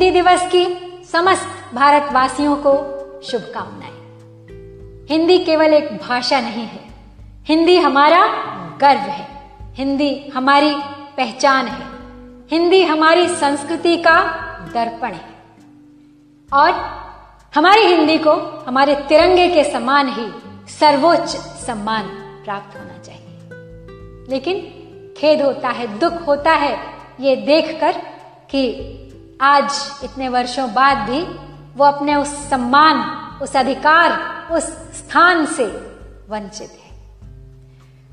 हिंदी दिवस की समस्त भारतवासियों को शुभकामनाएँ। हिंदी केवल एक भाषा नहीं है। हिंदी हमारा गर्व है। हिंदी हमारी पहचान है। हिंदी हमारी संस्कृति का दर्पण है। और हमारी हिंदी को हमारे तिरंगे के समान ही सर्वोच्च सम्मान प्राप्त होना चाहिए। लेकिन खेद होता है, दुख होता है, ये देखकर कि आज, इतने वर्षों बाद भी, वो अपने उस सम्मान, उस अधिकार, उस स्थान से वंचित है।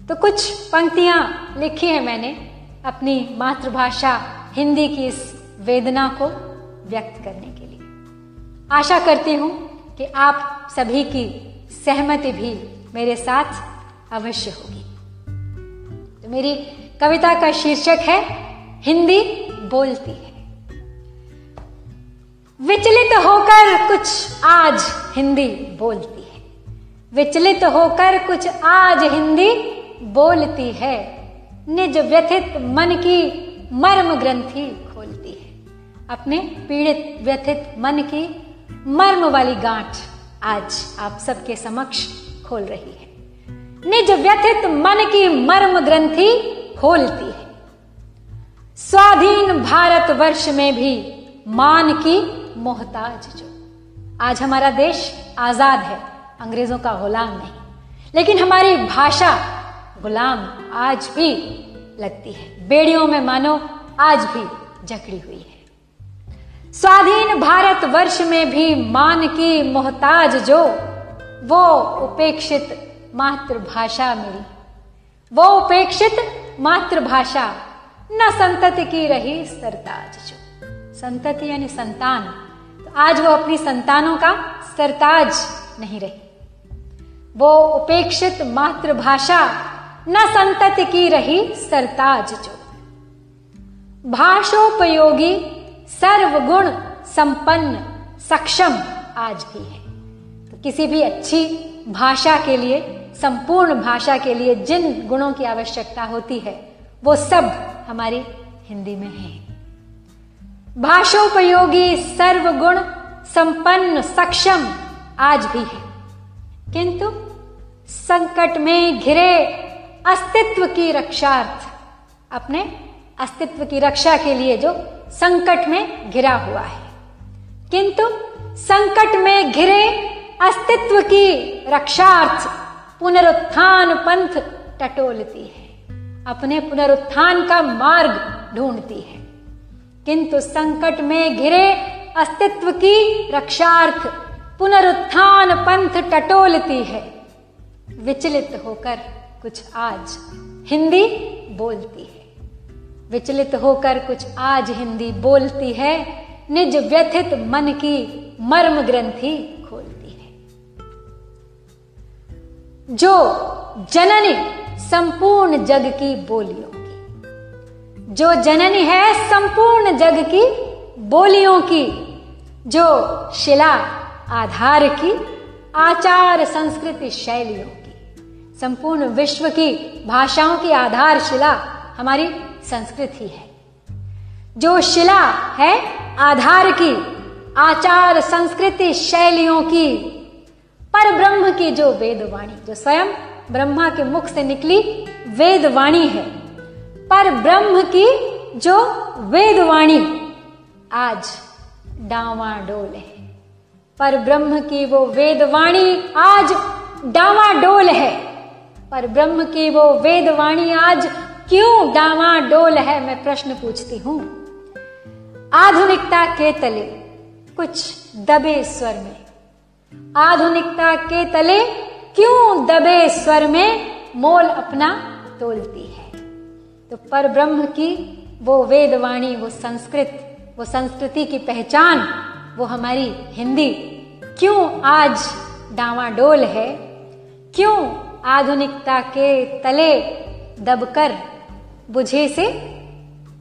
तो कुछ पंक्तियाँ लिखी हैं मैंने अपनी मातृभाषा हिंदी की इस वेदना को व्यक्त करने के लिए। आशा करती हूँ कि आप सभी की सहमति भी मेरे साथ अवश्य होगी। तो मेरी कविता का शीर्षक है, हिंदी बोलती है। विचलित होकर कुछ आज हिंदी बोलती है। विचलित होकर कुछ आज हिंदी बोलती है। निज व्यथित मन की मर्म ग्रंथि खोलती है। अपने पीड़ित व्यथित मन की मर्म वाली गांठ आज आप सबके समक्ष खोल रही है। निज व्यथित मन की मर्म ग्रंथि खोलती है। स्वाधीन भारत वर्ष में भी मान की मोहताज जो। आज हमारा देश आज़ाद है, अंग्रेज़ों का गुलाम नहीं। लेकिन हमारी भाषा गुलाम आज भी लगती है। बेड़ियों में मानो आज भी जकड़ी हुई है। स्वाधीन भारत वर्ष में भी मान की मोहताज जो, वो उपेक्षित मातृभाषा मेरी वो उपेक्षित मातृभाषा, न संतति की रही सरताज जो। संतति यानी संतान। आज वो अपनी संतानों का सरताज नहीं रही। वो उपेक्षित मातृभाषा न संतति की रही सरताज जो। भाषोपयोगी सर्वगुण संपन्न सक्षम आज भी है। तो किसी भी अच्छी भाषा के लिए, संपूर्ण भाषा के लिए जिन गुणों की आवश्यकता होती है, वो सब हमारी हिंदी में है। भाषोपयोगी सर्वगुण संपन्न सक्षम आज भी है। किंतु संकट में घिरे अस्तित्व की रक्षार्थ, अपने अस्तित्व की रक्षा के लिए जो संकट में घिरा हुआ है। किंतु संकट में घिरे अस्तित्व की रक्षार्थ पुनरुत्थान पंथ टटोलती है। अपने पुनरुत्थान का मार्ग ढूंढती है। किंतु संकट में घिरे अस्तित्व की रक्षार्थ पुनरुत्थान पंथ टटोलती है। विचलित होकर कुछ आज हिंदी बोलती है। विचलित होकर कुछ आज हिंदी बोलती है। निज व्यथित मन की मर्म ग्रंथि खोलती है। जो जननी संपूर्ण जग की बोलियों जो जननी है संपूर्ण जग की, बोलियों की, जो शिला, आधार की, आचार संस्कृति शैलियों की, संपूर्ण विश्व की भाषाओं की आधारशिला हमारी संस्कृति है। जो शिला है, आधार की, आचार संस्कृति शैलियों की पर ब्रह्म की जो वेदवाणी, जो स्वयं ब्रह्मा के मुख से निकली वेदवाणी है। पर ब्रह्म की जो वेदवाणी। आज डावाडोल है पर ब्रह्म की वो वेदवाणी आज डावाडोल है। पर ब्रह्म की वो वेदवाणी आज क्यों डावाडोल है, मैं प्रश्न पूछती हूँ। आधुनिकता के तले कुछ दबे स्वर में। आधुनिकता के तले क्यों दबे स्वर में मोल अपना तोलती है? तो पर ब्रह्म की वो वेदवाणी, वो संस्कृत, वो संस्कृति की पहचान, वो हमारी हिंदी। क्यों आज डावाडोल है? क्यों आधुनिकता के तले दबकर बुझे से,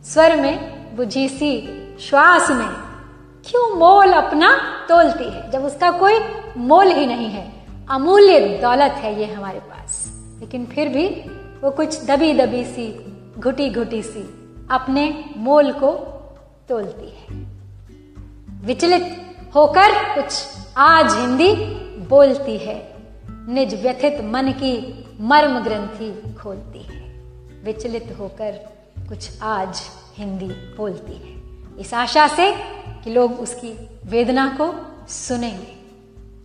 स्वर में बुझी सी श्वास में, क्यों मोल अपना तोलती है? जब उसका कोई मोल ही नहीं है, अमूल्य दौलत है ये हमारे पास। लेकिन फिर भी वो कुछ दबी दबी सी घुटी घुटी सी अपने मोल को तोलती है। विचलित होकर कुछ आज हिंदी बोलती है। निज व्यथित मन की मर्म ग्रंथि खोलती है। विचलित होकर कुछ आज हिंदी बोलती है। इस आशा से कि लोग उसकी वेदना को सुनेंगे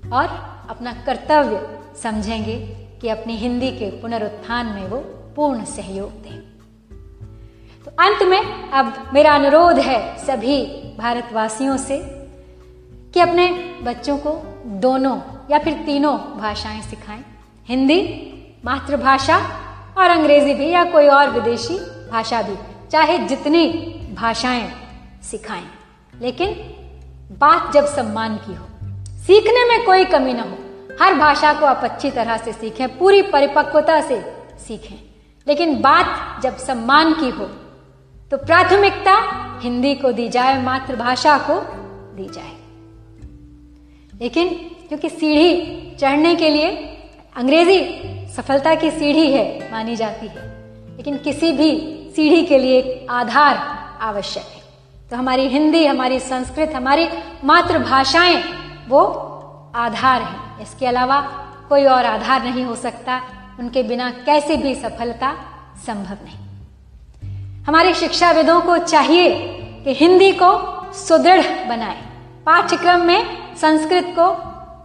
और अपना कर्तव्य समझेंगे कि अपनी हिंदी के पुनरुत्थान में वो पूर्ण सहयोग दें। अंत में अब मेरा अनुरोध है सभी भारतवासियों से कि अपने बच्चों को दोनों या फिर तीनों भाषाएँ सिखाएँ। हिंदी, मातृभाषा और अंग्रेज़ी भी या कोई और विदेशी भाषा भी, चाहे जितनी भाषाएँ सिखाएँ। लेकिन बात जब सम्मान की हो, सीखने में कोई कमी ना हो, हर भाषा को आप अच्छी तरह से सीखें, पूरी परिपक्वता से सीखें। लेकिन बात जब सम्मान की हो तो प्राथमिकता हिंदी को दी जाए, मातृभाषा को दी जाए। लेकिन क्योंकि सीढ़ी चढ़ने के लिए अंग्रेज़ी सफलता की सीढ़ी है, मानी जाती है, लेकिन किसी भी सीढ़ी के लिए एक आधार आवश्यक है। तो हमारी हिंदी, हमारी संस्कृत, हमारी मातृभाषाएँ वो आधार है। इसके अलावा कोई और आधार नहीं हो सकता, उनके बिना कैसे भी सफलता संभव नहीं। हमारे शिक्षाविदों को चाहिए कि हिंदी को सुदृढ़ बनाए, पाठ्यक्रम में संस्कृत को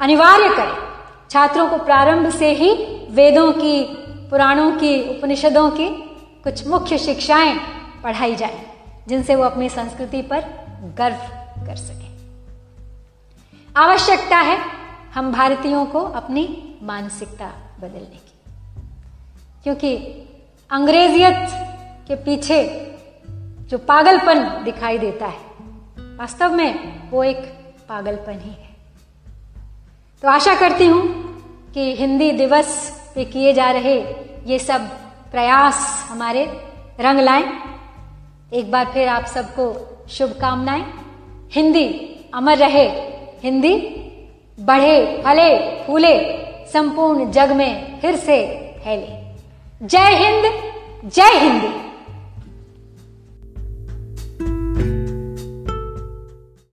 अनिवार्य करें। छात्रों को प्रारंभ से ही वेदों की, पुराणों की, उपनिषदों की कुछ मुख्य शिक्षाएँ पढ़ाई जाए, जिनसे वो अपनी संस्कृति पर गर्व कर सके। आवश्यकता है हम भारतीयों को अपनी मानसिकता बदलने की, क्योंकि अंग्रेजियत के पीछे जो पागलपन दिखाई देता है, वास्तव में वो एक पागलपन ही है। तो आशा करती हूँ कि हिंदी दिवस पे किए जा रहे ये सब प्रयास हमारे रंग लाएँ। एक बार फिर आप सबको शुभकामनाएँ। हिंदी अमर रहे, हिंदी बढ़े, फले, फूले, संपूर्ण जग में फिर से फैले। जय हिंद, जय हिंदी।